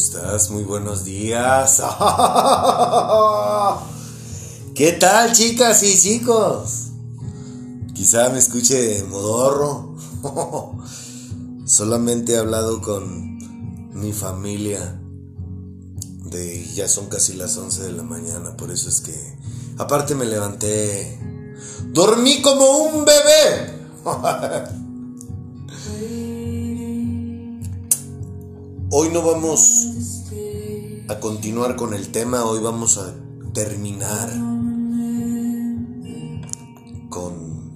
estás? Muy buenos días. ¿Qué tal, chicas y chicos? Quizá me escuche modorro. Solamente he hablado con mi familia. De ya son casi las 11 de la mañana, por eso es que aparte me levanté dormí como un bebé. Hoy no vamos a continuar con el tema, hoy vamos a terminar con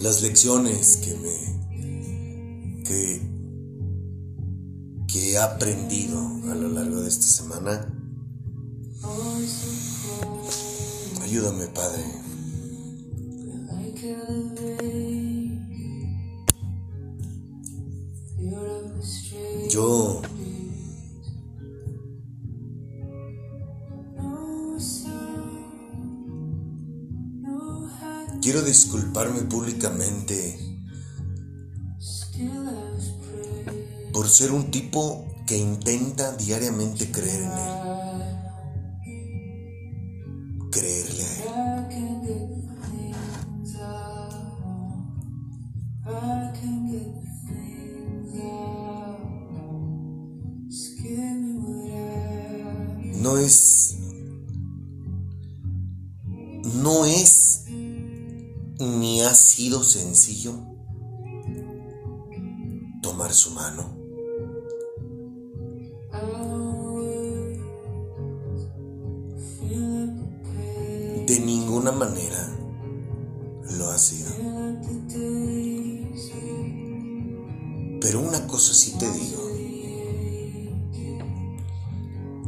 las lecciones que me que, he aprendido a lo largo de esta semana. Ayúdame, Padre. Yo quiero disculparme públicamente por ser un tipo que intenta diariamente creer en él. Su mano. De ninguna manera lo ha sido. Pero una cosa sí te digo.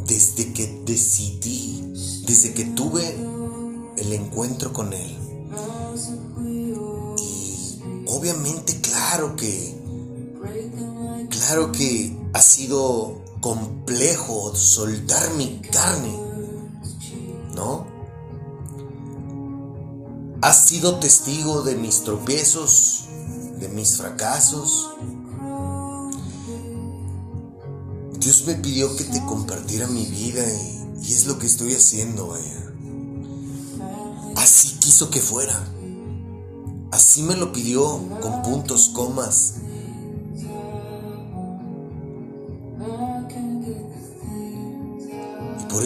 Desde que decidí, desde que tuve el encuentro con él, y obviamente claro que, sido complejo soltar mi carne, ¿no? Has sido testigo de mis tropiezos, de mis fracasos. Dios me pidió que te compartiera mi vida y, y es lo que estoy haciendo, vaya. Así quiso que fuera. Así me lo pidió con puntos, comas.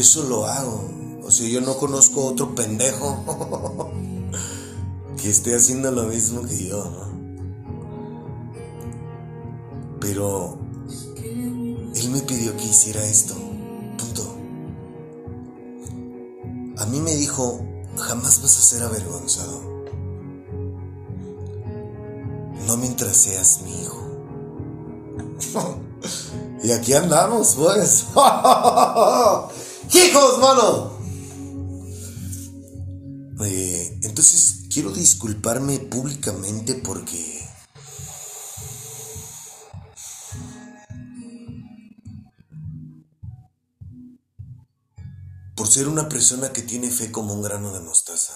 Eso lo hago. O sea, yo no conozco otro pendejo que esté haciendo lo mismo que yo. Pero él me pidió que hiciera esto. Punto. A mí me dijo, jamás vas a ser avergonzado. No mientras seas mi hijo. y aquí andamos, pues. ¡Hijos, mano! Eh, entonces quiero disculparme públicamente porque... Por ser una persona que tiene fe como un grano de mostaza.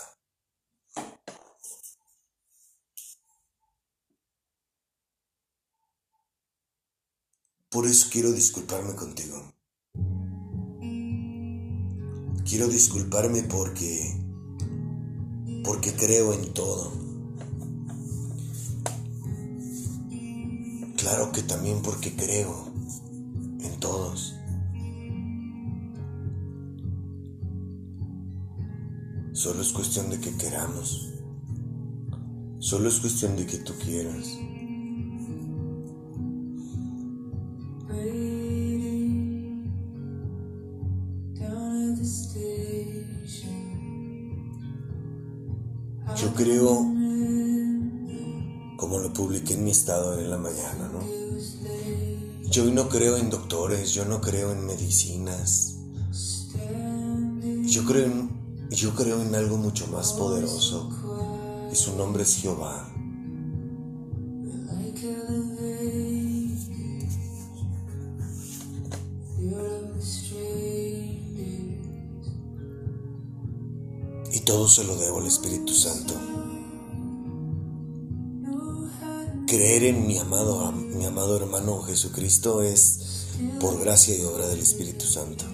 Por eso quiero disculparme contigo. Quiero disculparme porque porque creo en todo. Claro que también porque creo en todos. Solo es cuestión de que queramos. Solo es cuestión de que tú quieras. Creo en doctores, yo no creo en medicinas. Yo creo yo creo en algo mucho más poderoso. Y su nombre es Jehová. Y todo se lo debo al Espíritu Santo. Creer en mi amado, mi amado hermano Jesucristo es por gracia y obra del Espíritu Santo.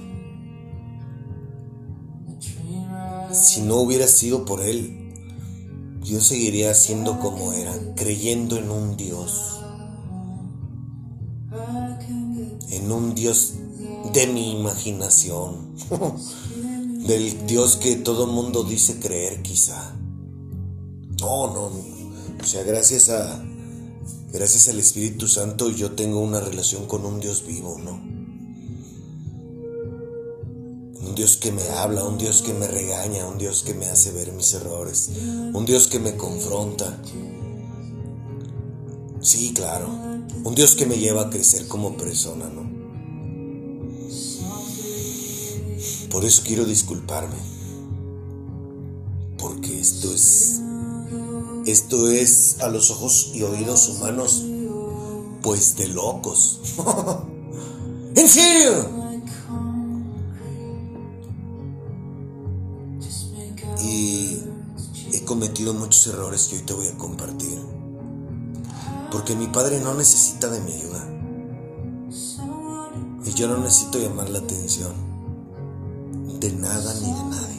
Si no hubiera sido por Él, yo seguiría siendo como era, creyendo en un Dios, en un Dios de mi imaginación, del Dios que todo mundo dice creer quizá. No, no, o sea, gracias a gracias al Espíritu Santo yo tengo una relación con un Dios vivo, ¿no? Un Dios que me habla, un Dios que me regaña, un Dios que me hace ver mis errores, un Dios que me confronta. Sí, claro, un Dios que me lleva a crecer como persona, ¿no? Por eso quiero disculparme. Porque esto es. Esto es a los ojos y oídos humanos, pues de locos. ¿En serio? Y he cometido muchos errores que hoy te voy a compartir. Porque mi padre no necesita de mi ayuda. Y yo no necesito llamar la atención de nada ni de nadie.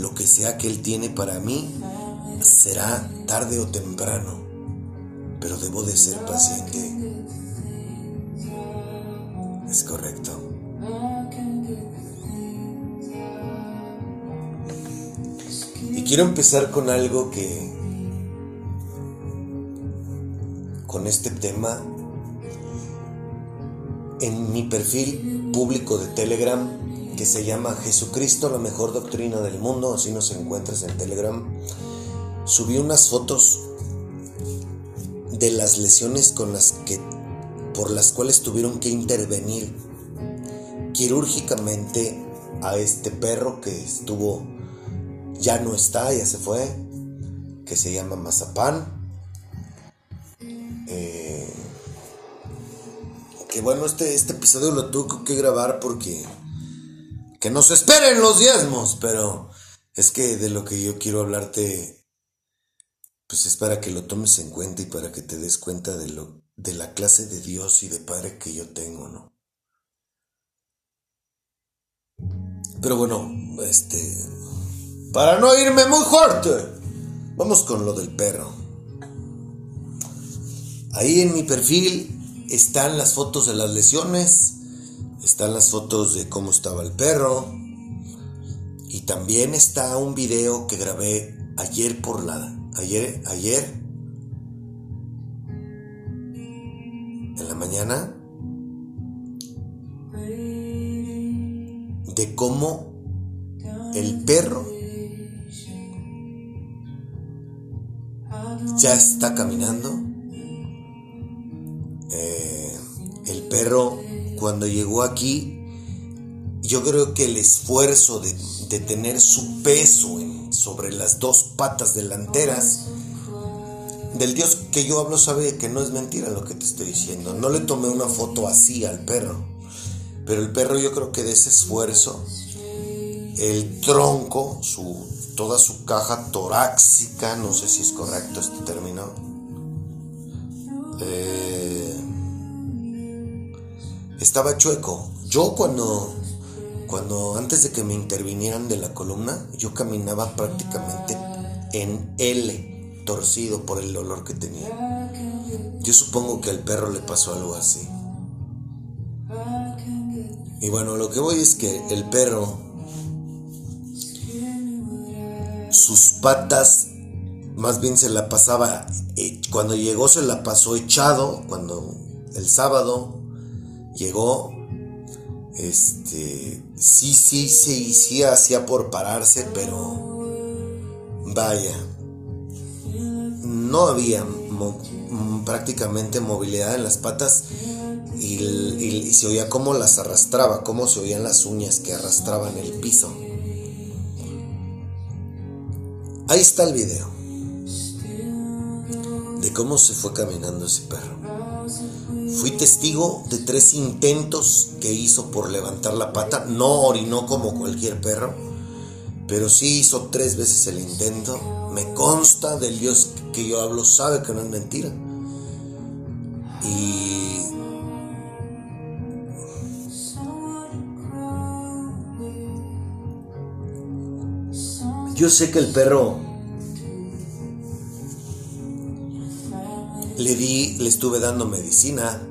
Lo que sea que Él tiene para mí será tarde o temprano, pero debo de ser paciente. Es correcto. Y quiero empezar con algo que, con este tema, en mi perfil público de Telegram que se llama Jesucristo, la mejor doctrina del mundo, así nos encuentras en Telegram, subí unas fotos de las lesiones con las que por las cuales tuvieron que intervenir quirúrgicamente a este perro que estuvo ya no está, ya se fue, que se llama Mazapán. bueno, este, este episodio lo tuve que grabar porque... Que no se esperen los diezmos, pero es que de lo que yo quiero hablarte, pues es para que lo tomes en cuenta y para que te des cuenta de, lo, de la clase de Dios y de Padre que yo tengo, ¿no? Pero bueno, este... Para no irme muy fuerte, vamos con lo del perro. Ahí en mi perfil están las fotos de las lesiones, están las fotos de cómo estaba el perro. Y también está un video que grabé ayer por la ayer ayer. En la mañana. De cómo el perro ya está caminando. Perro cuando llegó aquí, yo creo que el esfuerzo de, tener su peso sobre las dos patas delanteras, del Dios que yo hablo sabe que no es mentira lo que te estoy diciendo. No le tomé una foto así al perro, pero el perro yo creo que de ese esfuerzo, el tronco, toda su caja torácica, no sé si es correcto este término, eh, estaba chueco. Yo cuando, cuando antes de que me intervinieran de la columna, yo caminaba prácticamente en L, torcido por el dolor que tenía. Yo supongo que al perro le pasó algo así. Y bueno, lo que voy es que el perro, sus patas, más bien se la pasaba, eh, cuando llegó se la pasó echado, cuando el sábado llegó, este, sí, sí, sí, sí hacía por pararse, pero vaya, no había prácticamente movilidad en las patas y, y, se oía cómo las arrastraba, cómo se oían las uñas que arrastraban el piso. Ahí está el video de cómo se fue caminando ese perro. Fui testigo de tres intentos que hizo por levantar la pata. No orinó como cualquier perro, pero sí hizo tres veces el intento. Me consta del Dios que yo hablo, sabe que no es mentira. Y yo sé que el perro le di, le estuve dando medicina,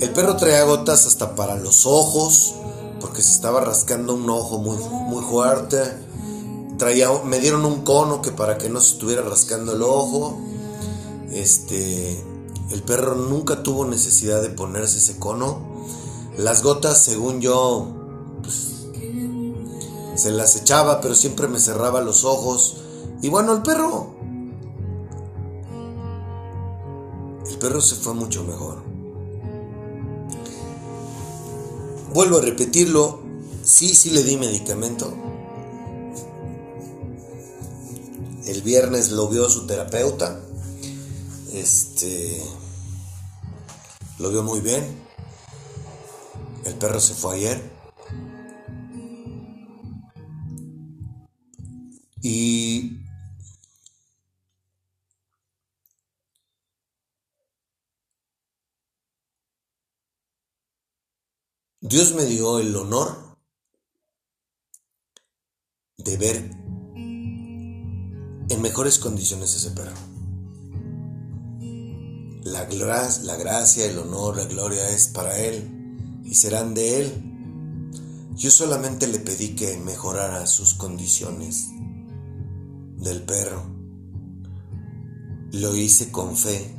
el perro traía gotas hasta para los ojos, porque se estaba rascando un ojo muy, muy fuerte. Traía, me dieron un cono que para que no se estuviera rascando el ojo. Este, el perro nunca tuvo necesidad de ponerse ese cono. Las gotas, según yo, pues, se las echaba, pero siempre me cerraba los ojos. Y bueno, el perro el perro se fue mucho mejor. Vuelvo a repetirlo, sí, sí le di medicamento. El viernes lo vio su terapeuta. Este lo vio muy bien. El perro se fue ayer. Dios me dio el honor de ver en mejores condiciones ese perro. La, la gracia, el honor, la gloria es para Él y serán de Él. Yo solamente le pedí que mejorara sus condiciones del perro. Lo hice con fe,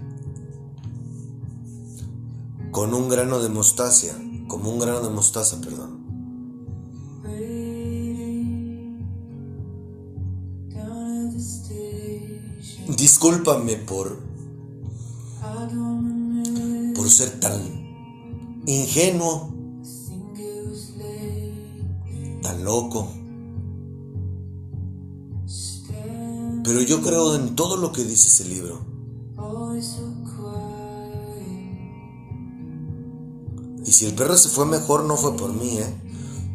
con un grano de mostaza como un grano de mostaza, perdón. Discúlpame por por ser tan ingenuo, tan loco. Pero yo creo en todo lo que dice ese libro. Y si el perro se fue mejor, no fue por mí, ¿eh?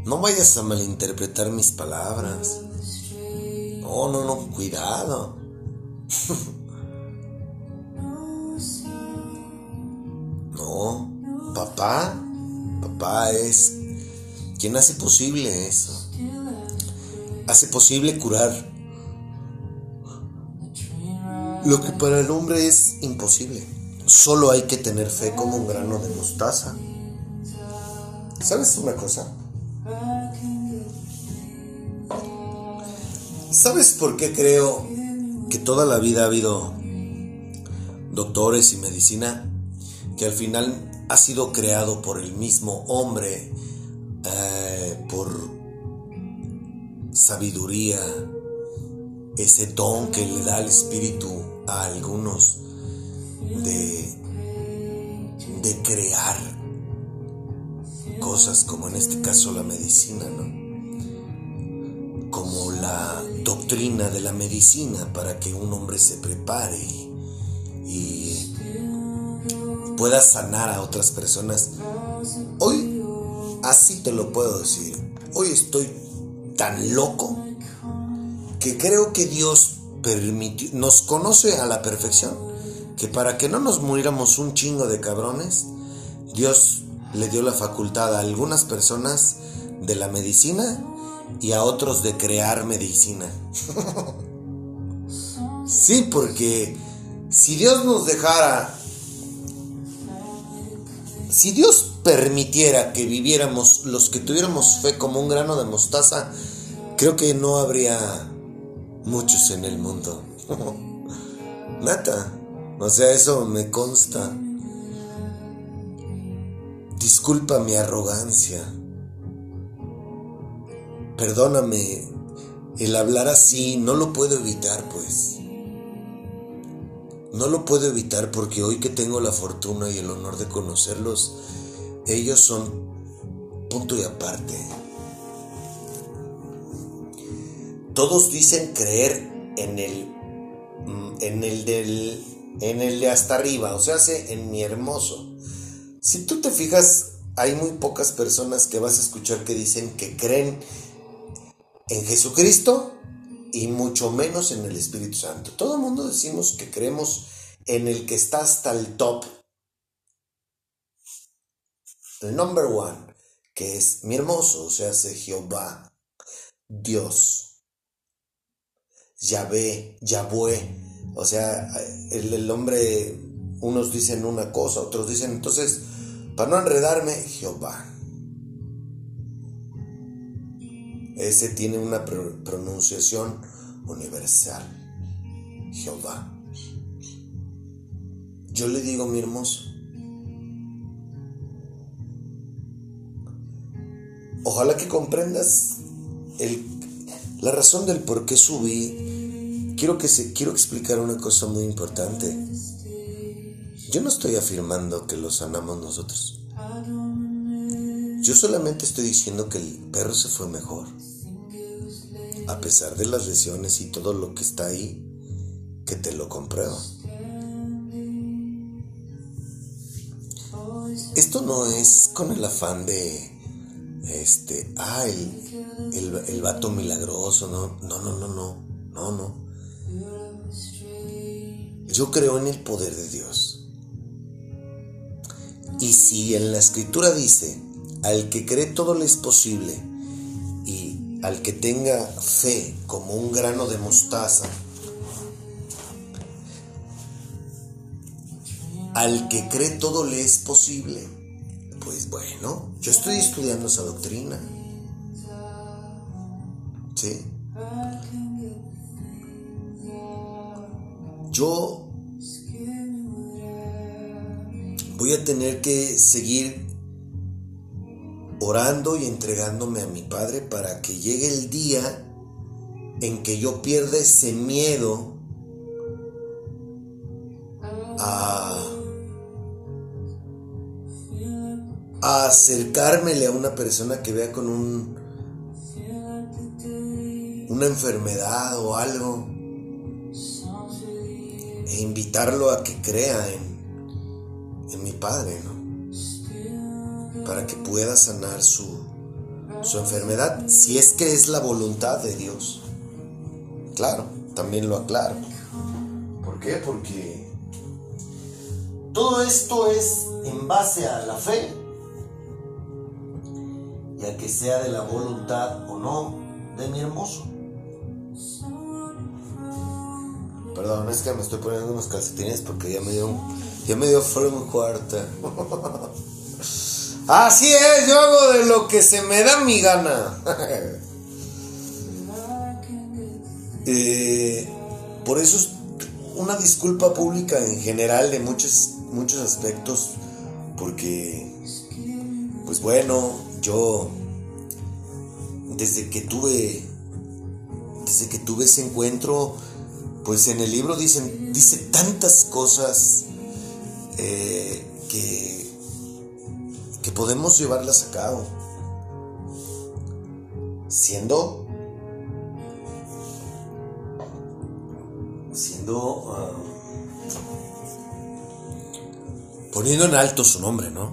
No vayas a malinterpretar mis palabras. No, no, no, cuidado. no, papá, papá es quien hace posible eso. Hace posible curar lo que para el hombre es imposible. Solo hay que tener fe como un grano de mostaza. ¿Sabes una cosa? ¿Sabes por qué creo que toda la vida ha habido doctores y medicina que al final ha sido creado por el mismo hombre, eh, por sabiduría, ese don que le da el espíritu a algunos de, de crear cosas como en este caso la medicina, ¿no? Como la doctrina de la medicina para que un hombre se prepare y, pueda sanar a otras personas. Hoy, así te lo puedo decir, hoy estoy tan loco que creo que Dios permitió, nos conoce a la perfección, que para que no nos muriéramos un chingo de cabrones, Dios le dio la facultad a algunas personas de la medicina y a otros de crear medicina. sí, porque si Dios nos dejara, si Dios permitiera que viviéramos los que tuviéramos fe como un grano de mostaza, creo que no habría muchos en el mundo. Nata. O sea, eso me consta. Disculpa mi arrogancia. Perdóname el hablar así, no lo puedo evitar pues. No lo puedo evitar porque hoy que tengo la fortuna y el honor de conocerlos, ellos son punto y aparte. Todos dicen creer en el en el del en el de hasta arriba, o sea, en mi hermoso. Si tú te fijas, hay muy pocas personas que vas a escuchar que dicen que creen en Jesucristo y mucho menos en el Espíritu Santo. Todo el mundo decimos que creemos en el que está hasta el top, el number one, que es mi hermoso, o sea, Jehová, Dios. Yahvé, Yahvé. O sea, el, hombre, unos dicen una cosa, otros dicen, entonces, para no enredarme, Jehová. Ese tiene una pronunciación universal. Jehová. Yo le digo, mi hermoso, ojalá que comprendas la razón del por qué subí. Quiero, que se, quiero explicar una cosa muy importante. Yo no estoy afirmando que lo sanamos nosotros. Yo solamente estoy diciendo que el perro se fue mejor. A pesar de las lesiones y todo lo que está ahí, que te lo compruebo. Esto no es con el afán de este, ah, el, el, vato milagroso, no, no, no, no, no, no, no. Yo creo en el poder de Dios. Y si en la escritura dice, al que cree todo le es posible, y al que tenga fe como un grano de mostaza, al que cree todo le es posible, pues bueno, yo estoy estudiando esa doctrina. ¿Sí? Yo voy a tener que seguir orando y entregándome a mi Padre para que llegue el día en que yo pierda ese miedo a a acercármele a una persona que vea con un una enfermedad o algo e invitarlo a que crea en, en mi Padre, ¿no? Para que pueda sanar su, su enfermedad, si es que es la voluntad de Dios. Claro, también lo aclaro. ¿Por qué? Porque todo esto es en base a la fe que sea de la voluntad o no de mi hermoso. Perdón, es que me estoy poniendo unos calcetines porque ya me dio, ya me dio frío muy cuarta. Así es, yo hago de lo que se me da mi gana. Eh, por eso es una disculpa pública en general de muchos, muchos aspectos, porque, pues bueno, yo desde que tuve desde que tuve ese encuentro, pues en el libro dicen, dice tantas cosas eh, que, que podemos llevarlas a cabo. Siendo, siendo, ah, poniendo en alto su nombre, ¿no?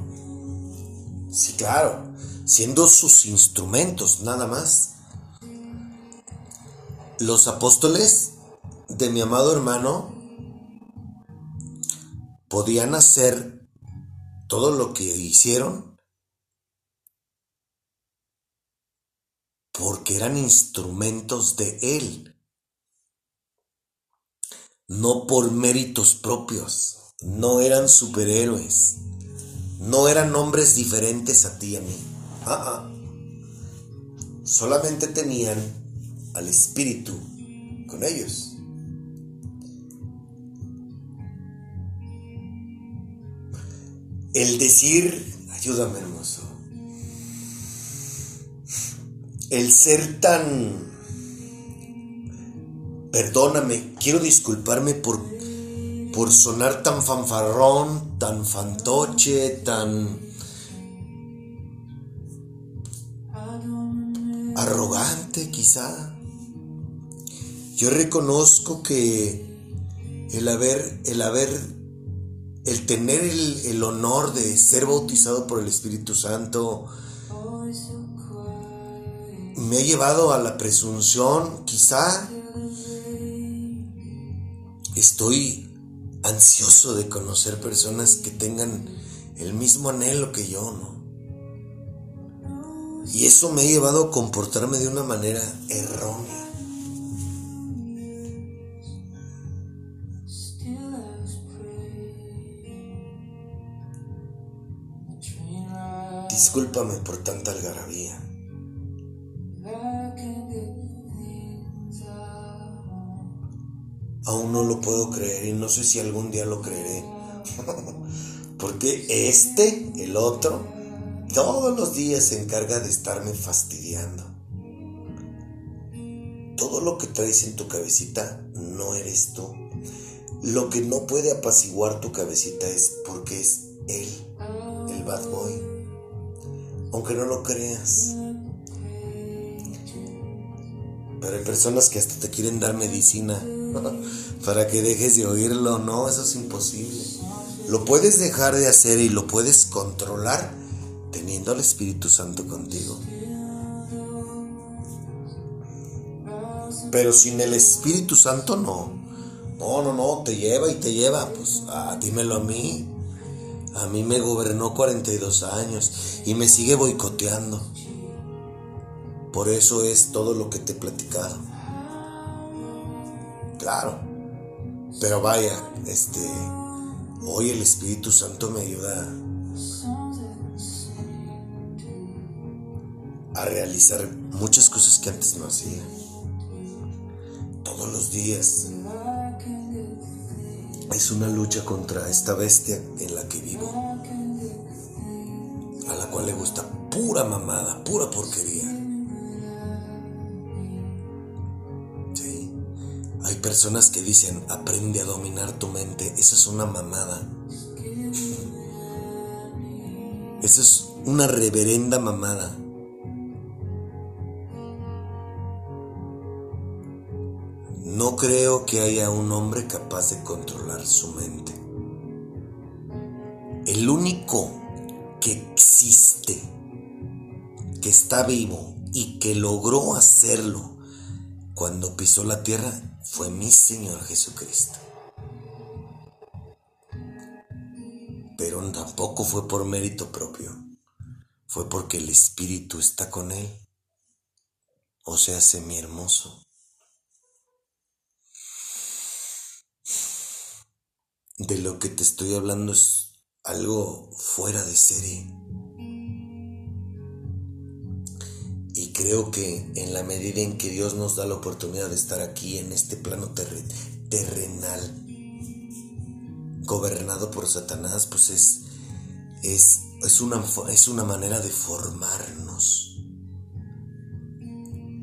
Sí, claro siendo sus instrumentos nada más. Los apóstoles de mi amado hermano podían hacer todo lo que hicieron porque eran instrumentos de Él, no por méritos propios, no eran superhéroes, no eran hombres diferentes a ti y a mí. Ah, ah. Solamente tenían al Espíritu con ellos. El decir, ayúdame hermoso, el ser tan, perdóname, quiero disculparme por, por sonar tan fanfarrón, tan fantoche, tan arrogante quizá. Yo reconozco que el haber, el haber, el tener el, honor de ser bautizado por el Espíritu Santo me ha llevado a la presunción, quizá estoy ansioso de conocer personas que tengan el mismo anhelo que yo, ¿no? Y eso me ha llevado a comportarme de una manera errónea. Discúlpame por tanta algarabía. Aún no lo puedo creer y no sé si algún día lo creeré. Porque este, el otro, todos los días se encarga de estarme fastidiando. Todo lo que traes en tu cabecita no eres tú. Lo que no puede apaciguar tu cabecita es porque es él, el bad boy. Aunque no lo creas. Pero hay personas que hasta te quieren dar medicina para que dejes de oírlo. No, eso es imposible. Lo puedes dejar de hacer y lo puedes controlar teniendo al Espíritu Santo contigo. Pero sin el Espíritu Santo no. No, no, no, te lleva y te lleva. Pues ah, dímelo a mí. A mí me gobernó 42 años y me sigue boicoteando. Por eso es todo lo que te he platicado. Claro. Pero vaya, este, hoy el Espíritu Santo me ayuda a realizar muchas cosas que antes no hacía. Todos los días. Es una lucha contra esta bestia en la que vivo. A la cual le gusta pura mamada, pura porquería. Hay personas que dicen, aprende a dominar tu mente. Esa es una mamada. Esa es una reverenda mamada. No creo que haya un hombre capaz de controlar su mente. El único que existe, que está vivo y que logró hacerlo cuando pisó la tierra fue mi Señor Jesucristo. Pero tampoco fue por mérito propio, fue porque el Espíritu está con él. O sea, hace mi hermoso. De lo que te estoy hablando es algo fuera de serie. Y creo que en la medida en que Dios nos da la oportunidad de estar aquí en este plano terrenal, gobernado por Satanás, pues es, es, es, una, es una manera de formarnos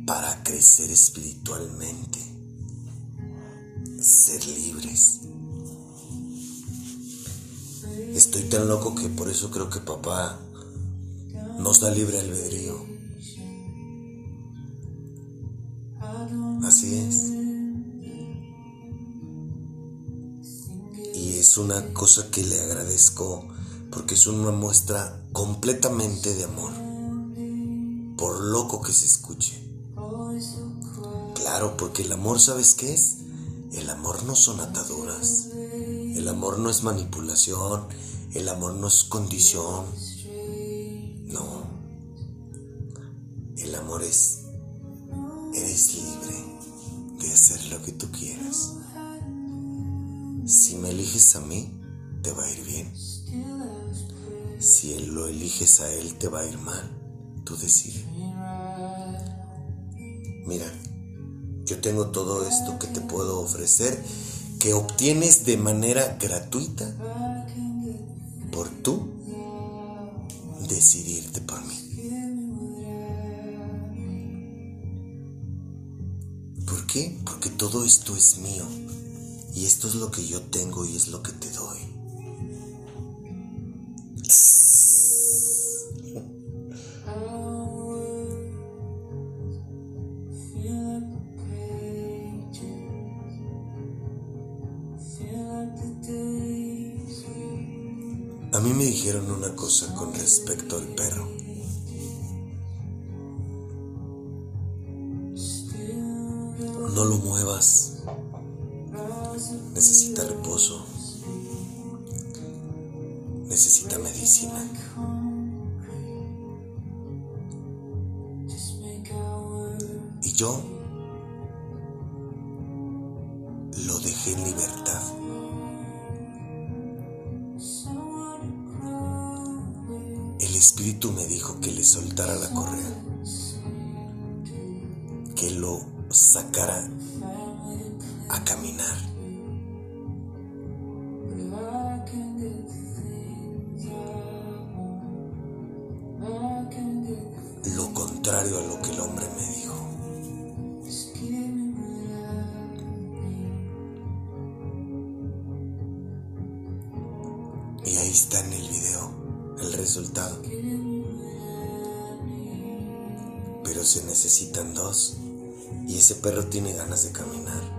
para crecer espiritualmente, ser libres. Estoy tan loco que por eso creo que papá nos da libre albedrío. Así es. Y es una cosa que le agradezco porque es una muestra completamente de amor, por loco que se escuche. Claro, porque el amor, ¿sabes qué es? El amor no son ataduras, el amor no es manipulación, el amor no es condición, no. El amor es, eres libre de hacer lo que tú quieras. Si me eliges a mí, te va a ir bien. Si lo eliges a él, te va a ir mal. Tú decides. Mira, yo tengo todo esto que te puedo ofrecer, que obtienes de manera gratuita por tú decidirte por mí. qué? Porque todo esto es mío. Y esto es lo que yo tengo y es lo que te doy. Respecto al perro. A lo que el hombre me dijo. Y ahí está en el video el resultado. Pero se necesitan dos y ese perro tiene ganas de caminar.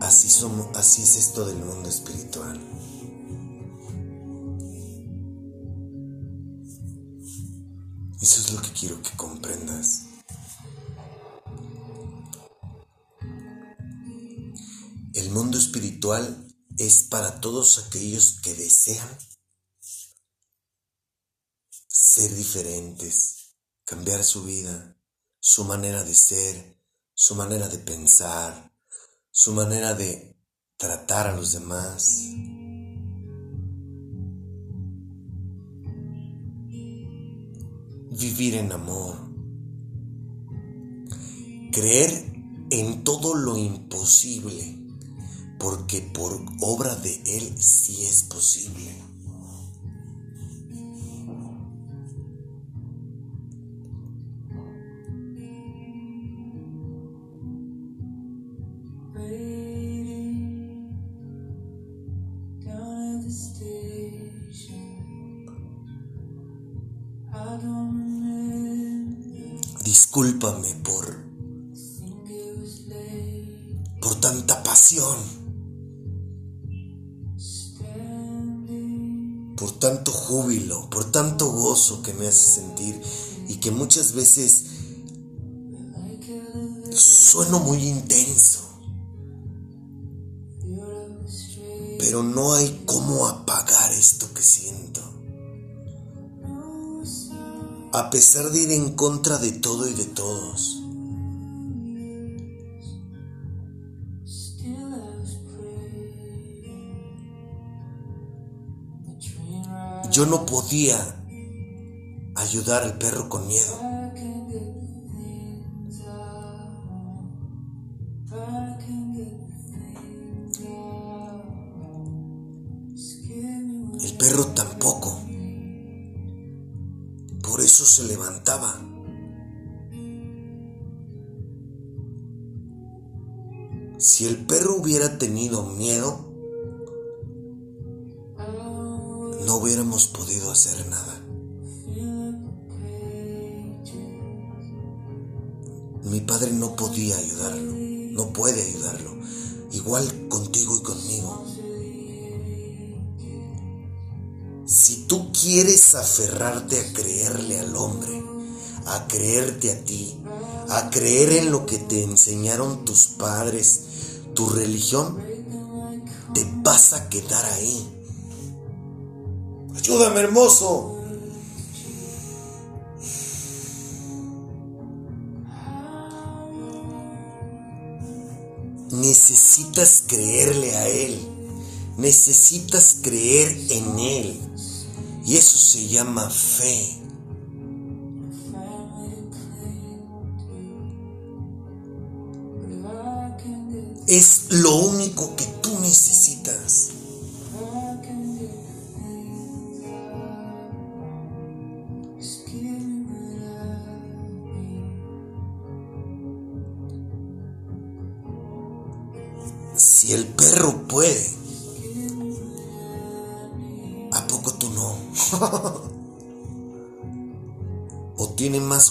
Así, somos, así es esto del es para todos aquellos que desean ser diferentes, cambiar su vida, su manera de ser, su manera de pensar, su manera de tratar a los demás. Vivir en amor. Creer en todo lo imposible, porque por obra de Él sí es posible. Por tanto júbilo, por tanto gozo que me hace sentir y que muchas veces sueno muy intenso. Pero no hay cómo apagar esto que siento a pesar de ir en contra de todo y de todos. Yo no podía ayudar al perro con miedo. El perro tampoco eso se levantaba. Si el perro hubiera tenido miedo, hubiéramos podido hacer nada. Mi padre no podía ayudarlo, no puede ayudarlo, igual contigo y conmigo. Si tú quieres aferrarte a creerle al hombre, a creerte a ti, a creer en lo que te enseñaron tus padres, tu religión, te vas a quedar ahí. Ayúdame, hermoso. Necesitas creerle a Él. Necesitas creer en Él. Y eso se llama fe. Es lo único que tú necesitas.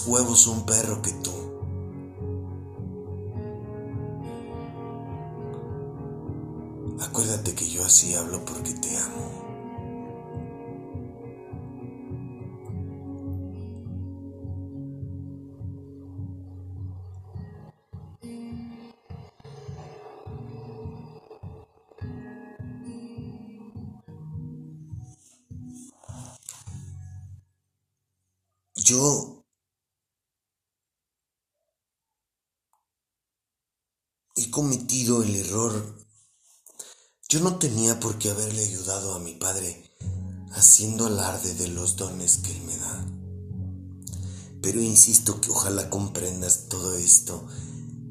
Huevos un perro que tú? Cometido el error. Yo no tenía por qué haberle ayudado a mi padre haciendo alarde de los dones que él me da. Pero insisto que ojalá comprendas todo esto.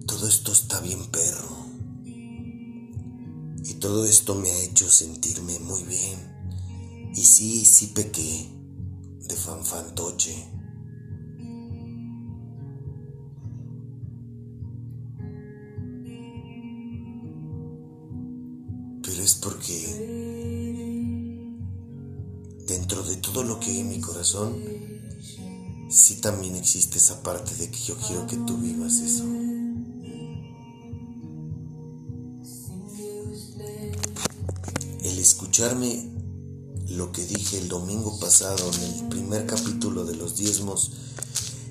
Todo esto está bien perro. Y todo esto me ha hecho sentirme muy bien. Y sí, sí pequé de fanfantoche. Corazón, sí también existe esa parte de que yo quiero que tú vivas eso. El escucharme lo que dije el domingo pasado en el primer capítulo de los diezmos,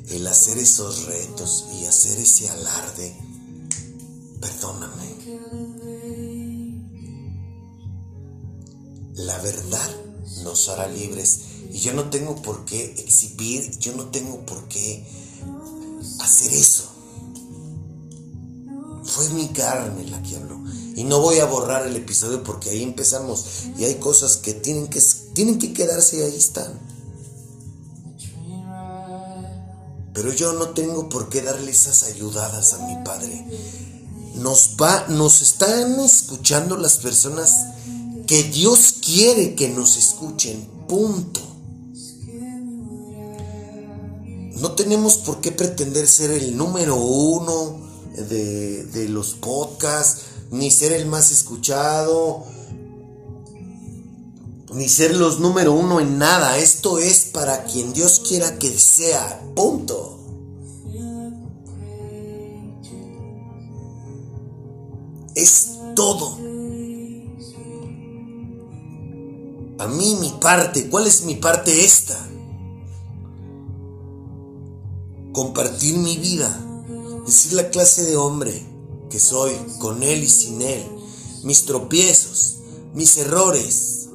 el hacer esos retos y hacer ese alarde, perdóname. La verdad nos hará libres y yo no tengo por qué exhibir, yo no tengo por qué hacer eso. Fue mi carne la que habló. Y no voy a borrar el episodio porque ahí empezamos. Y hay cosas que tienen que, tienen que quedarse y ahí están. Pero yo no tengo por qué darle esas ayudadas a mi padre. Nos va, nos están escuchando las personas que Dios quiere que nos escuchen. Punto. No tenemos por qué pretender ser el número uno de, de los podcasts ni ser el más escuchado, ni ser los número uno en nada. Esto es para quien Dios quiera que sea. Punto. Es todo. A mí mi parte, ¿cuál es mi parte esta? Compartir mi vida, decir la clase de hombre que soy con Él y sin Él, mis tropiezos, mis errores,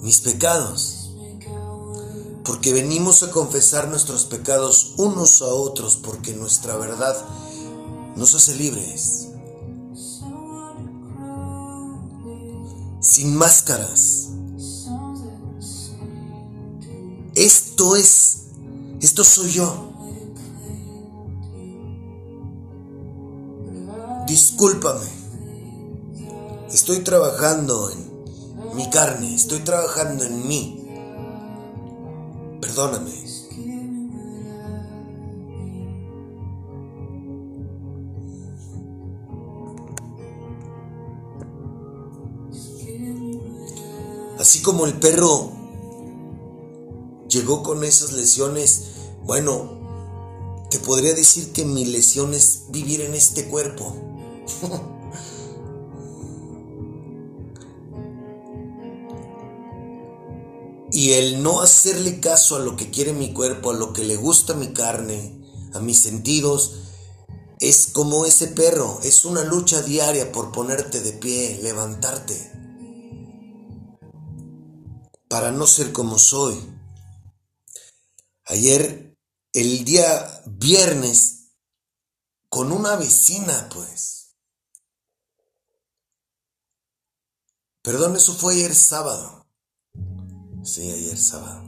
mis pecados, porque venimos a confesar nuestros pecados unos a otros, porque nuestra verdad nos hace libres, sin máscaras. Esto es, esto soy yo. discúlpame. Estoy trabajando en mi carne, estoy trabajando en mí. Perdóname. Así como el perro llegó con esas lesiones, bueno, te podría decir que mi lesión es vivir en este cuerpo. y el no hacerle caso a lo que quiere mi cuerpo, a lo que le gusta mi carne, a mis sentidos, es como ese perro, es una lucha diaria por ponerte de pie, levantarte, para no ser como soy. Ayer, el día viernes, con una vecina, pues, Perdón, eso fue ayer sábado. Sí, ayer sábado.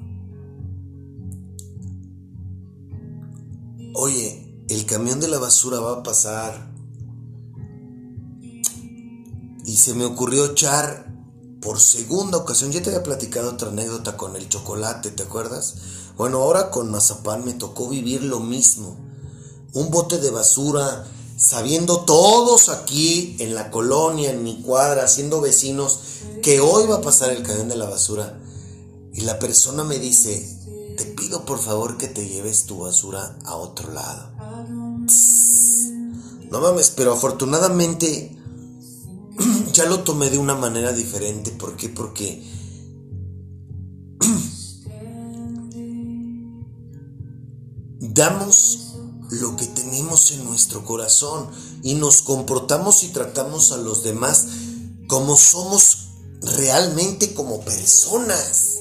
Oye, el camión de la basura va a pasar. Y se me ocurrió echar por segunda ocasión. Ya te había platicado otra anécdota con el chocolate, ¿te acuerdas? Bueno, ahora con mazapán me tocó vivir lo mismo. Un bote de basura sabiendo todos aquí en la colonia, en mi cuadra, siendo vecinos, que hoy va a pasar el camión de la basura. Y la persona me dice, te pido por favor que te lleves tu basura a otro lado. No mames, pero afortunadamente ya lo tomé de una manera diferente. ¿Por qué? Porque damos lo que tenemos en nuestro corazón y nos comportamos y tratamos a los demás como somos realmente como personas.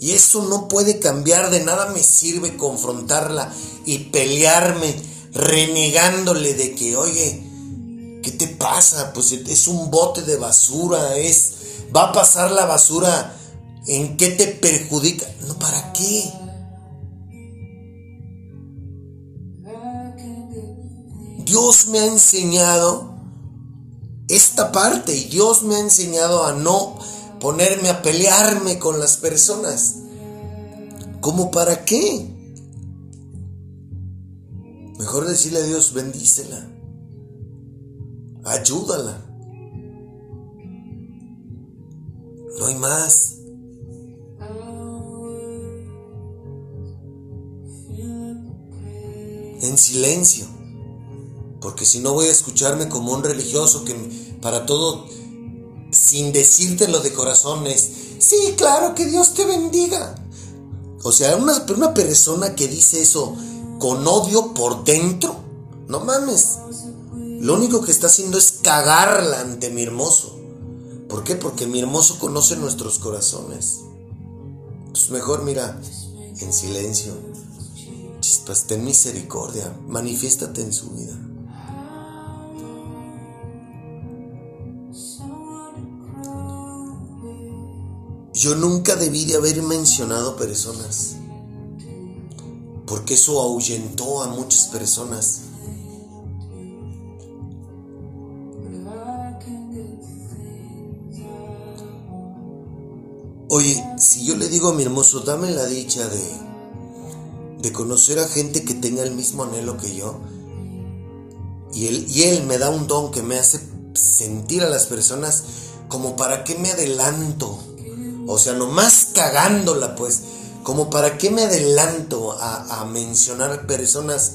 Y eso no puede cambiar, de nada me sirve confrontarla y pelearme renegándole de que, oye, ¿qué te pasa? Pues es un bote de basura, es va a pasar la basura, ¿en qué te perjudica? No, ¿para qué? Dios me ha enseñado esta parte y Dios me ha enseñado a no ponerme a pelearme con las personas. ¿Cómo para qué? Mejor decirle a Dios, bendícela, ayúdala. No hay más. En silencio. Porque si no voy a escucharme como un religioso que para todo, sin decírtelo de corazones, sí, claro, que Dios te bendiga. O sea, una, una persona que dice eso con odio por dentro, no mames. Lo único que está haciendo es cagarla ante mi hermoso. ¿Por qué? Porque mi hermoso conoce nuestros corazones. Pues mejor mira, en silencio. Chispas, ten misericordia, manifiéstate en su vida. Yo nunca debí de haber mencionado personas, porque eso ahuyentó a muchas personas. Oye, si yo le digo a mi hermoso, dame la dicha de, de conocer a gente que tenga el mismo anhelo que yo, y él, y él me da un don que me hace sentir a las personas como para qué me adelanto, o sea, nomás cagándola, pues, como para qué me adelanto a, a mencionar personas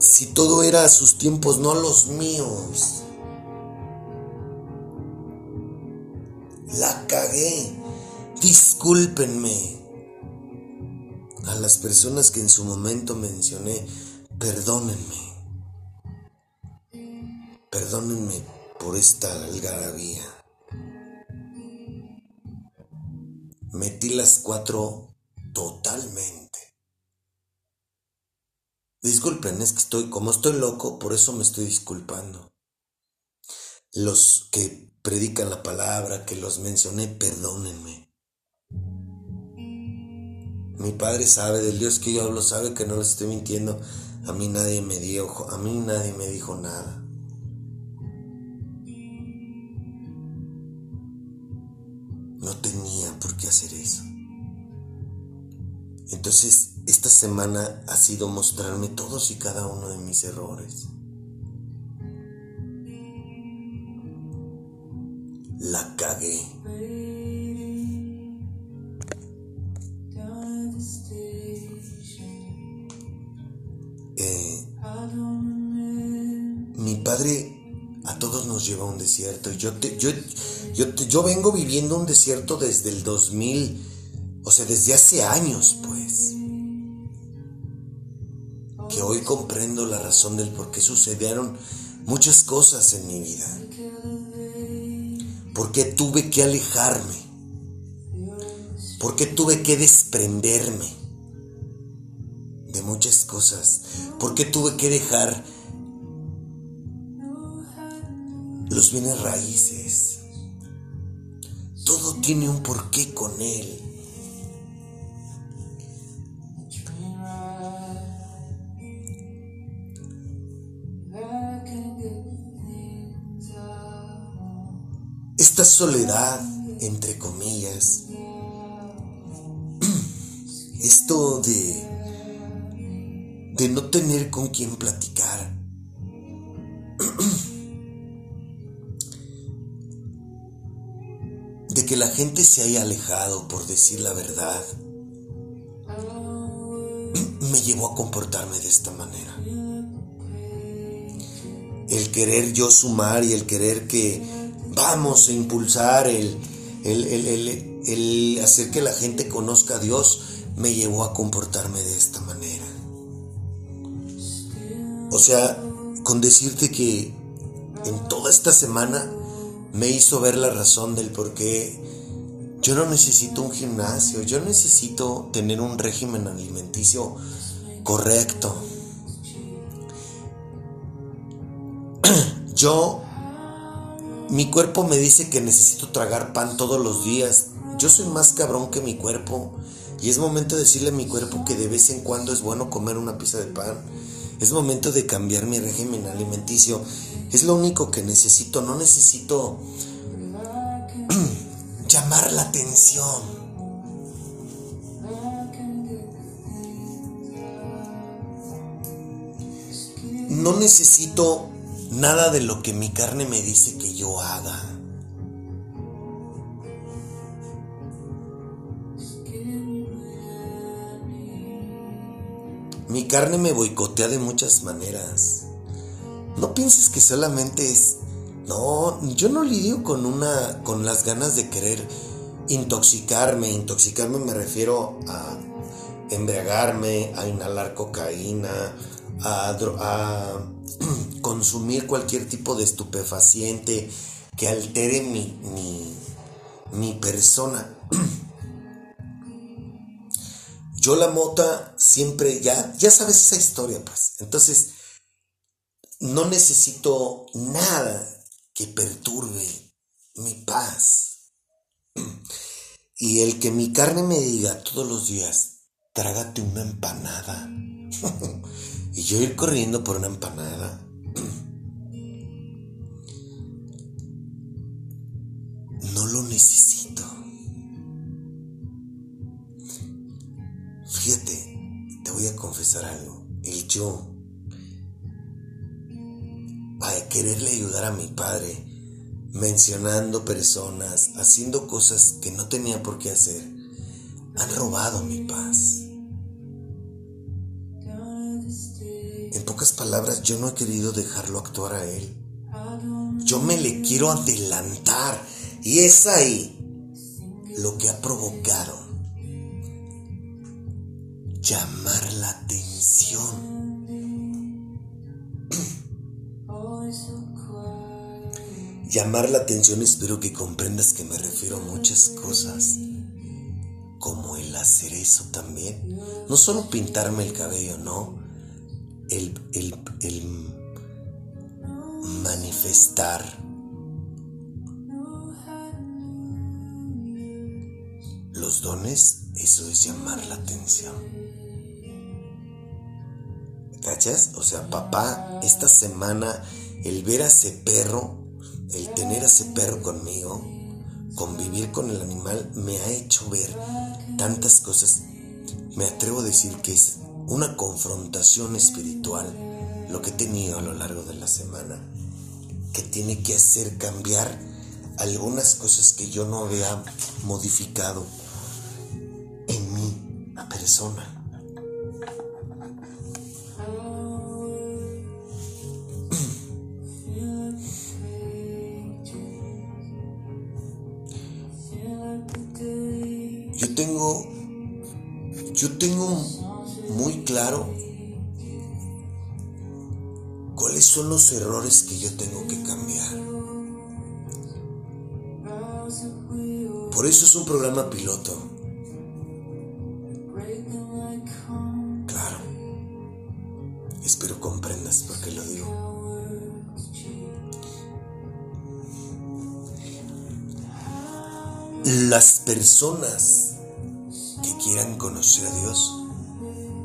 si todo era a sus tiempos, no los míos. La cagué. Discúlpenme. A las personas que en su momento mencioné, perdónenme. Perdónenme por esta algarabía. Metí las cuatro totalmente. Disculpen, es que estoy, como estoy loco, por eso me estoy disculpando. Los que predican la palabra, que los mencioné, perdónenme. Mi padre sabe, del Dios que yo hablo, sabe que no les estoy mintiendo. A mí nadie me dio, a mí nadie me dijo nada. Entonces, esta semana ha sido mostrarme todos y cada uno de mis errores. la cagué. Eh, mi padre a todos nos lleva a un desierto. Yo, yo, yo, yo vengo viviendo un desierto desde el 2000, o sea, desde hace años, razón del por qué sucedieron muchas cosas en mi vida porque tuve que alejarme, porque tuve que desprenderme de muchas cosas, porque tuve que dejar los bienes raíces. Todo tiene un porqué con él. Soledad, entre comillas, esto de, de no tener con quién platicar, de que la gente se haya alejado por decir la verdad, me llevó a comportarme de esta manera. El querer yo sumar y el querer que vamos a impulsar el, el, hacer que la gente conozca a Dios, me llevó a comportarme de esta manera. O sea, con decirte que en toda esta semana me hizo ver la razón del por qué Yo no necesito un gimnasio, yo necesito tener un régimen alimenticio correcto. Yo, mi cuerpo me dice que necesito tragar pan todos los días. Yo soy más cabrón que mi cuerpo. Y es momento de decirle a mi cuerpo que de vez en cuando es bueno comer una pieza de pan. Es momento de cambiar mi régimen alimenticio. Es lo único que necesito. No necesito llamar la atención. No necesito nada de lo que mi carne me dice que yo haga. Mi carne me boicotea de muchas maneras. No pienses que solamente es no, yo no lidio con una con las ganas de querer intoxicarme. Intoxicarme me refiero a embriagarme, a inhalar cocaína, a, a consumir cualquier tipo de estupefaciente que altere mi, mi, persona. Yo la mota siempre ya, ya sabes esa historia, pues. Entonces, no necesito nada que perturbe mi paz. Y el que mi carne me diga todos los días, trágate una empanada. y yo ir corriendo por una empanada. No lo necesito. Fíjate, te voy a confesar algo. El yo a quererle ayudar a mi padre, mencionando personas, haciendo cosas que no tenía por qué hacer, han robado mi paz. Pocas palabras, yo no he querido dejarlo actuar a él. Yo me le quiero adelantar y es ahí lo que ha provocado llamar la atención llamar la atención, espero que comprendas que me refiero a muchas cosas, como el hacer eso también. No solo pintarme el cabello, no. El, el, el manifestar. Los dones, eso es llamar la atención. ¿Cachas? O sea, papá, esta semana el ver a ese perro el tener a ese perro conmigo, convivir con el animal, me ha hecho ver tantas cosas. Me atrevo a decir que es una confrontación espiritual lo que he tenido a lo largo de la semana, que tiene que hacer cambiar algunas cosas que yo no había modificado en mi persona. yo tengo muy claro cuáles son los errores que yo tengo que cambiar. Por eso es un programa piloto. Claro. Espero comprendas por qué lo digo. Las personas quieran conocer a Dios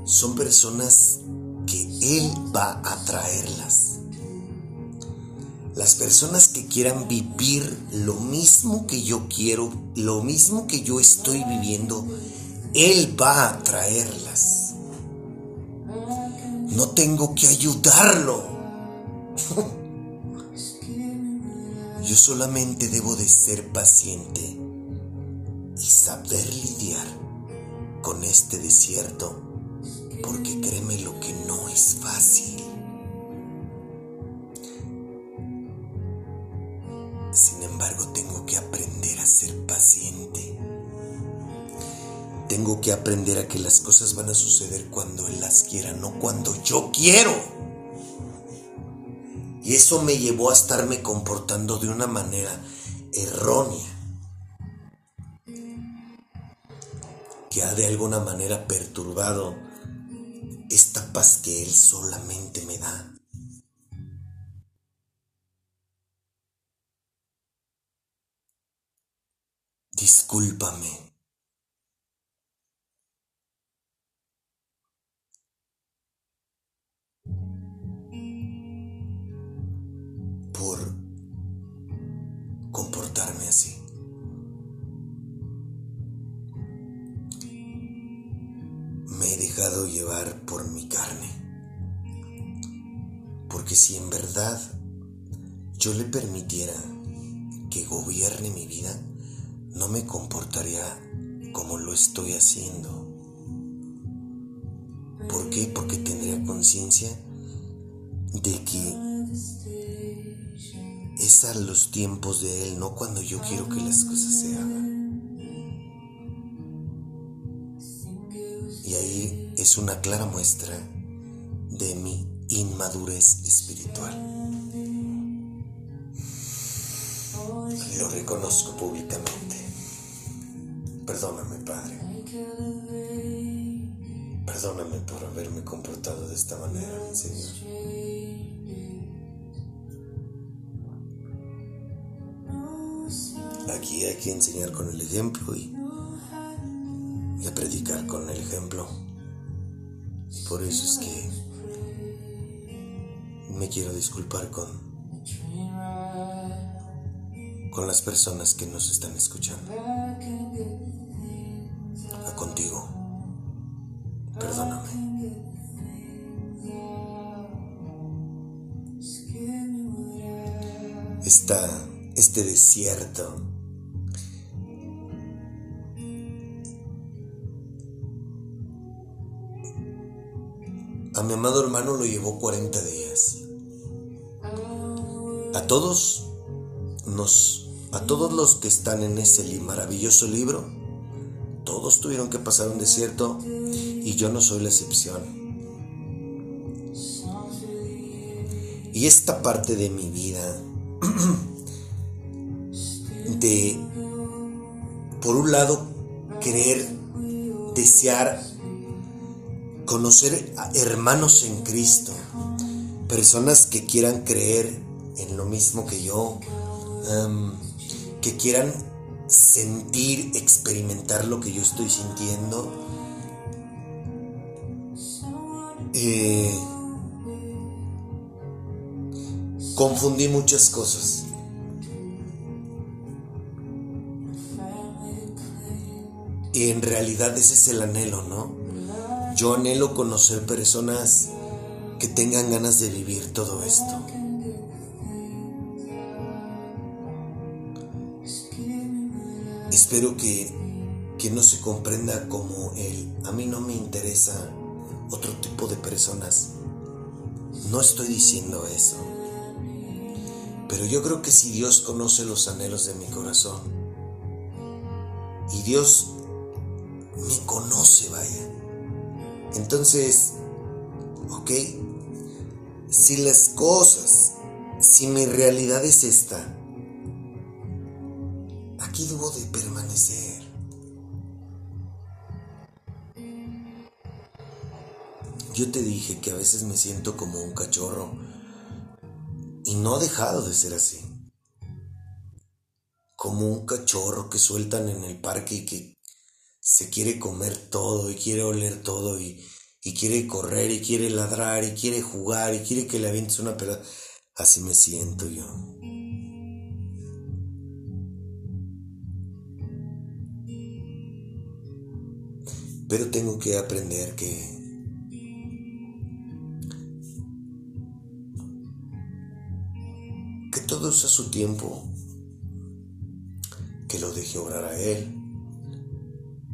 son personas que Él va a traerlas. Las personas que quieran vivir lo mismo que yo quiero, lo mismo que yo estoy viviendo, Él va a traerlas. No tengo que ayudarlo. Yo solamente debo de ser paciente y saber lidiar con este desierto, porque créeme lo que no es fácil. Sin embargo, tengo que aprender a ser paciente. Tengo que aprender a que las cosas van a suceder cuando Él las quiera, no cuando yo quiero. Y eso me llevó a estarme comportando de una manera errónea que ha de alguna manera perturbado esta paz que Él solamente me da. Discúlpame. por comportarme así. Llevar por mi carne. Porque si en verdad yo le permitiera que gobierne mi vida, no me comportaría como lo estoy haciendo. ¿Por qué? Porque tendría conciencia de que es a los tiempos de Él, no cuando yo quiero que las cosas se hagan. Una clara muestra de mi inmadurez espiritual. Lo reconozco públicamente. Perdóname, Padre. Perdóname por haberme comportado de esta manera, Señor. Aquí hay que enseñar con el ejemplo y, y a predicar con el ejemplo. Por eso es que me quiero disculpar con, con las personas que nos están escuchando. A contigo. Perdóname. Está este desierto mi amado hermano lo llevó 40 días. A todos nos a todos los que están en ese maravilloso libro, todos tuvieron que pasar un desierto y yo no soy la excepción. Y esta parte de mi vida de por un lado querer desear conocer a hermanos en Cristo, personas que quieran creer en lo mismo que yo, em, que quieran sentir, experimentar lo que yo estoy sintiendo. Eh, confundí muchas cosas. Y en realidad ese es el anhelo, ¿no? Yo anhelo conocer personas que tengan ganas de vivir todo esto. Espero que, que no se comprenda como el a mí no me interesa otro tipo de personas. No estoy diciendo eso. Pero yo creo que si Dios conoce los anhelos de mi corazón y Dios me conoce, vaya, entonces, ok, si las cosas, si mi realidad es esta, aquí debo de permanecer. Yo te dije que a veces me siento como un cachorro y no ha dejado de ser así. Como un cachorro que sueltan en el parque y que se quiere comer todo y quiere oler todo y, quiere correr y quiere ladrar y quiere jugar y quiere que le avientes una pelota. Así me siento yo. Pero tengo que aprender que que todo es a su tiempo, que lo deje obrar a él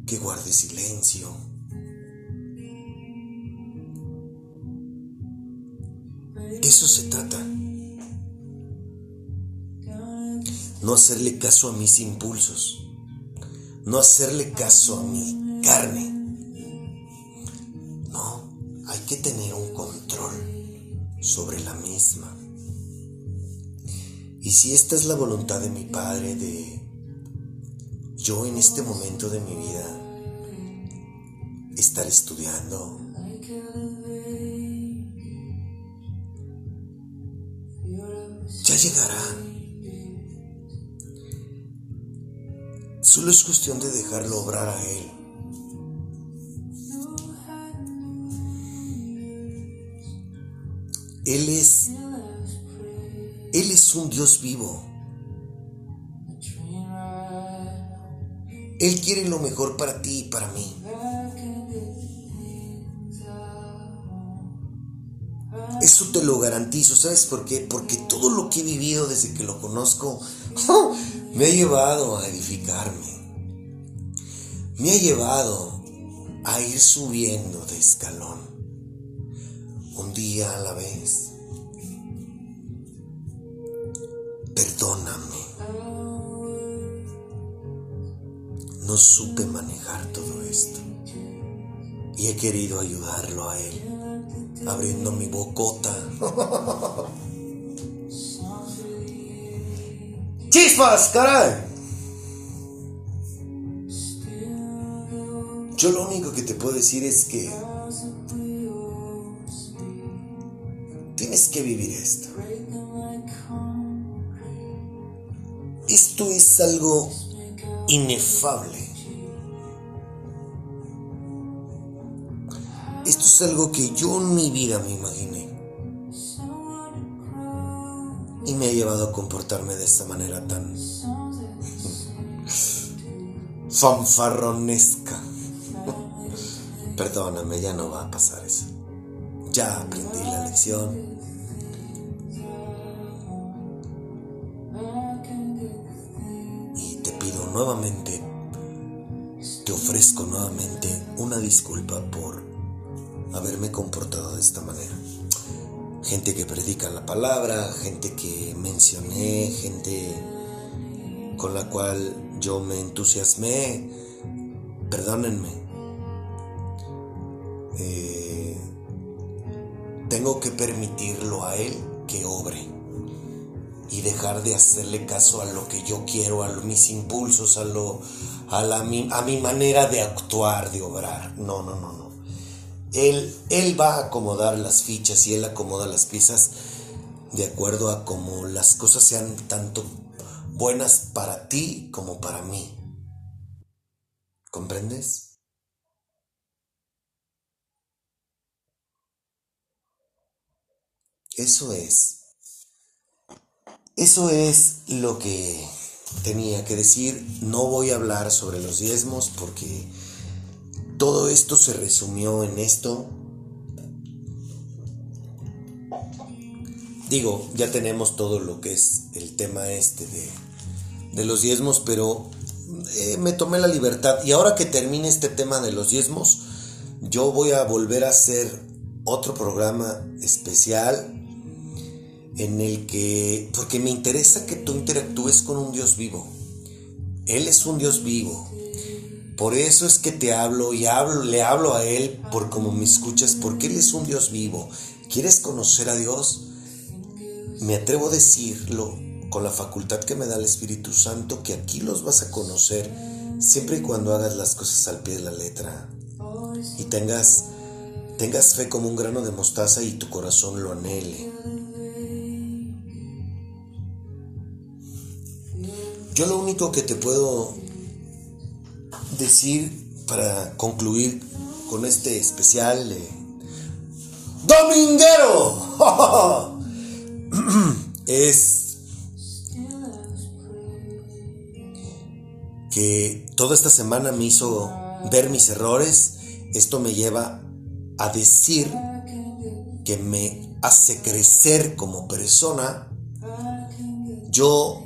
que guarde silencio. De eso se trata. No hacerle caso a mis impulsos. No hacerle caso a mi carne. No, hay que tener un control sobre la misma. Y si esta es la voluntad de mi Padre de yo en este momento de mi vida estar estudiando. Ya llegará. Solo es cuestión de dejarlo obrar a Él. Él es, Él es un Dios vivo. Él quiere lo mejor para ti y para mí. Eso te lo garantizo. ¿Sabes por qué? Porque todo lo que he vivido desde que lo conozco me ha llevado a edificarme. Me ha llevado a ir subiendo de escalón. Un día a la vez. Perdóname. No supe manejar todo esto. Y he querido ayudarlo a él abriendo mi bocota. ¡Chispas, caray! Yo lo único que te puedo decir es que tienes que vivir esto. Esto es algo inefable. Esto es algo que yo en mi vida me imaginé. Y me ha llevado a comportarme de esta manera tan fanfarronesca. Perdóname, ya no va a pasar eso. Ya aprendí la lección. Nuevamente, te ofrezco nuevamente una disculpa por haberme comportado de esta manera. Gente que predica la palabra, gente que mencioné, gente con la cual yo me entusiasmé, perdónenme. Eh, tengo que permitirlo a Él que obre y dejar de hacerle caso a lo que yo quiero, a mis impulsos, a, lo, a, la, a mi manera de actuar, de obrar. No, no, no, no. Él, él va a acomodar las fichas y Él acomoda las piezas de acuerdo a cómo las cosas sean tanto buenas para ti como para mí. ¿Comprendes? Eso es. Eso es lo que tenía que decir. No voy a hablar sobre los diezmos porque todo esto se resumió en esto. Digo, ya tenemos todo lo que es el tema este de, los diezmos, pero eh, me tomé la libertad. Y ahora que termine este tema de los diezmos, yo voy a volver a hacer otro programa especial en el que, porque me interesa que tú interactúes con un Dios vivo. Él es un Dios vivo. Por eso es que te hablo y hablo, le hablo a Él por como me escuchas, porque Él es un Dios vivo. ¿Quieres conocer a Dios? Me atrevo a decirlo con la facultad que me da el Espíritu Santo, que aquí los vas a conocer siempre y cuando hagas las cosas al pie de la letra y tengas, tengas fe como un grano de mostaza y tu corazón lo anhele. Yo lo único que te puedo decir para concluir con este especial dominguero es que toda esta semana me hizo ver mis errores. Esto me lleva a decir que me hace crecer como persona. Yo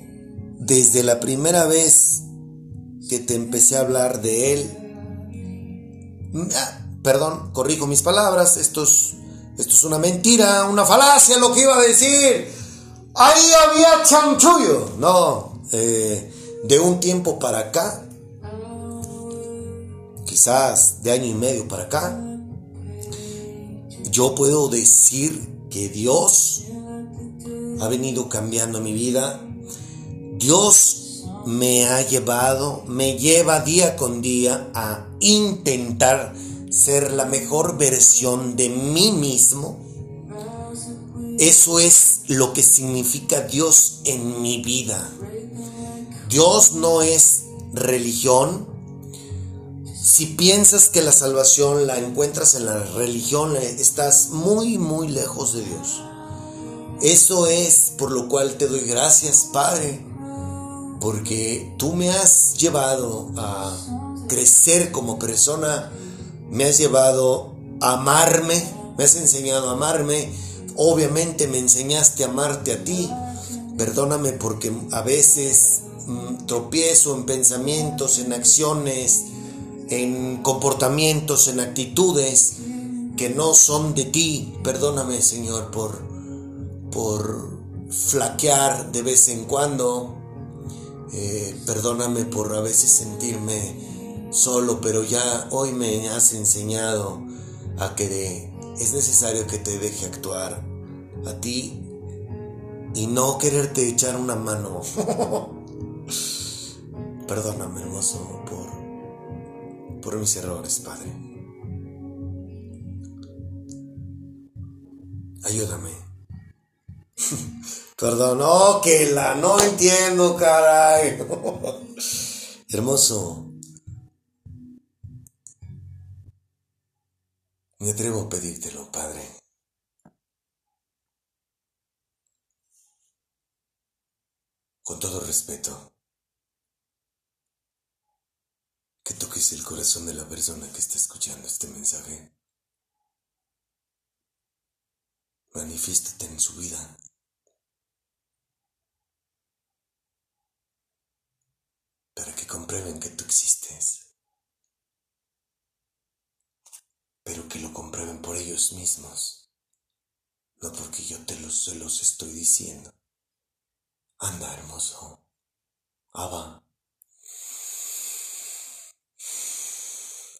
desde la primera vez que te empecé a hablar de él. Ah, perdón, corrijo mis palabras, esto es, esto es una mentira, una falacia lo que iba a decir. Ahí había chanchullo. No, eh, de un tiempo para acá, quizás de año y medio para acá, yo puedo decir que Dios ha venido cambiando mi vida. Dios me ha llevado, me lleva día con día a intentar ser la mejor versión de mí mismo. Eso es lo que significa Dios en mi vida. Dios no es religión. Si piensas que la salvación la encuentras en la religión, estás muy, muy lejos de Dios. Eso es por lo cual te doy gracias, Padre, porque tú me has llevado a crecer como persona, me has llevado a amarme, me has enseñado a amarme, obviamente me enseñaste a amarte a ti. Perdóname porque a veces mm, tropiezo en pensamientos, en acciones, en comportamientos, en actitudes que no son de ti. Perdóname, Señor, por, por flaquear de vez en cuando. Eh, perdóname por a veces sentirme solo, pero ya hoy me has enseñado a que es necesario que te deje actuar a ti y no quererte echar una mano. Perdóname, hermoso, por, por mis errores, Padre. Ayúdame. Perdón, no, que la no entiendo, caray. Hermoso. Me atrevo a pedírtelo, Padre. Con todo respeto. Que toques el corazón de la persona que está escuchando este mensaje. Manifiéstate en su vida. Para que comprueben que tú existes. pero que lo comprueben por ellos mismos, no porque yo te los, se los estoy diciendo. Anda, hermoso. Abba.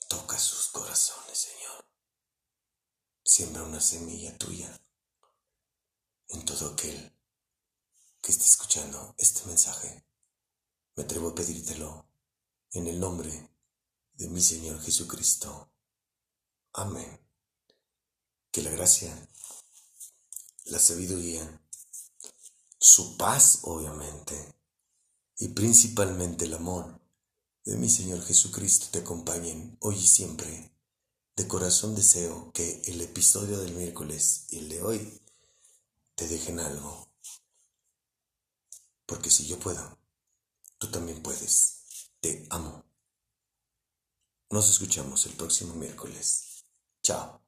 Toca sus corazones, Señor. Siembra una semilla tuya en todo aquel que esté escuchando este mensaje. Me atrevo a pedírtelo en el nombre de mi Señor Jesucristo. Amén. Que la gracia, la sabiduría, su paz, obviamente, y principalmente el amor de mi Señor Jesucristo te acompañen hoy y siempre. De corazón deseo que el episodio del miércoles y el de hoy te dejen algo. Porque si yo puedo, tú también puedes. Te amo. Nos escuchamos el próximo miércoles. Chao.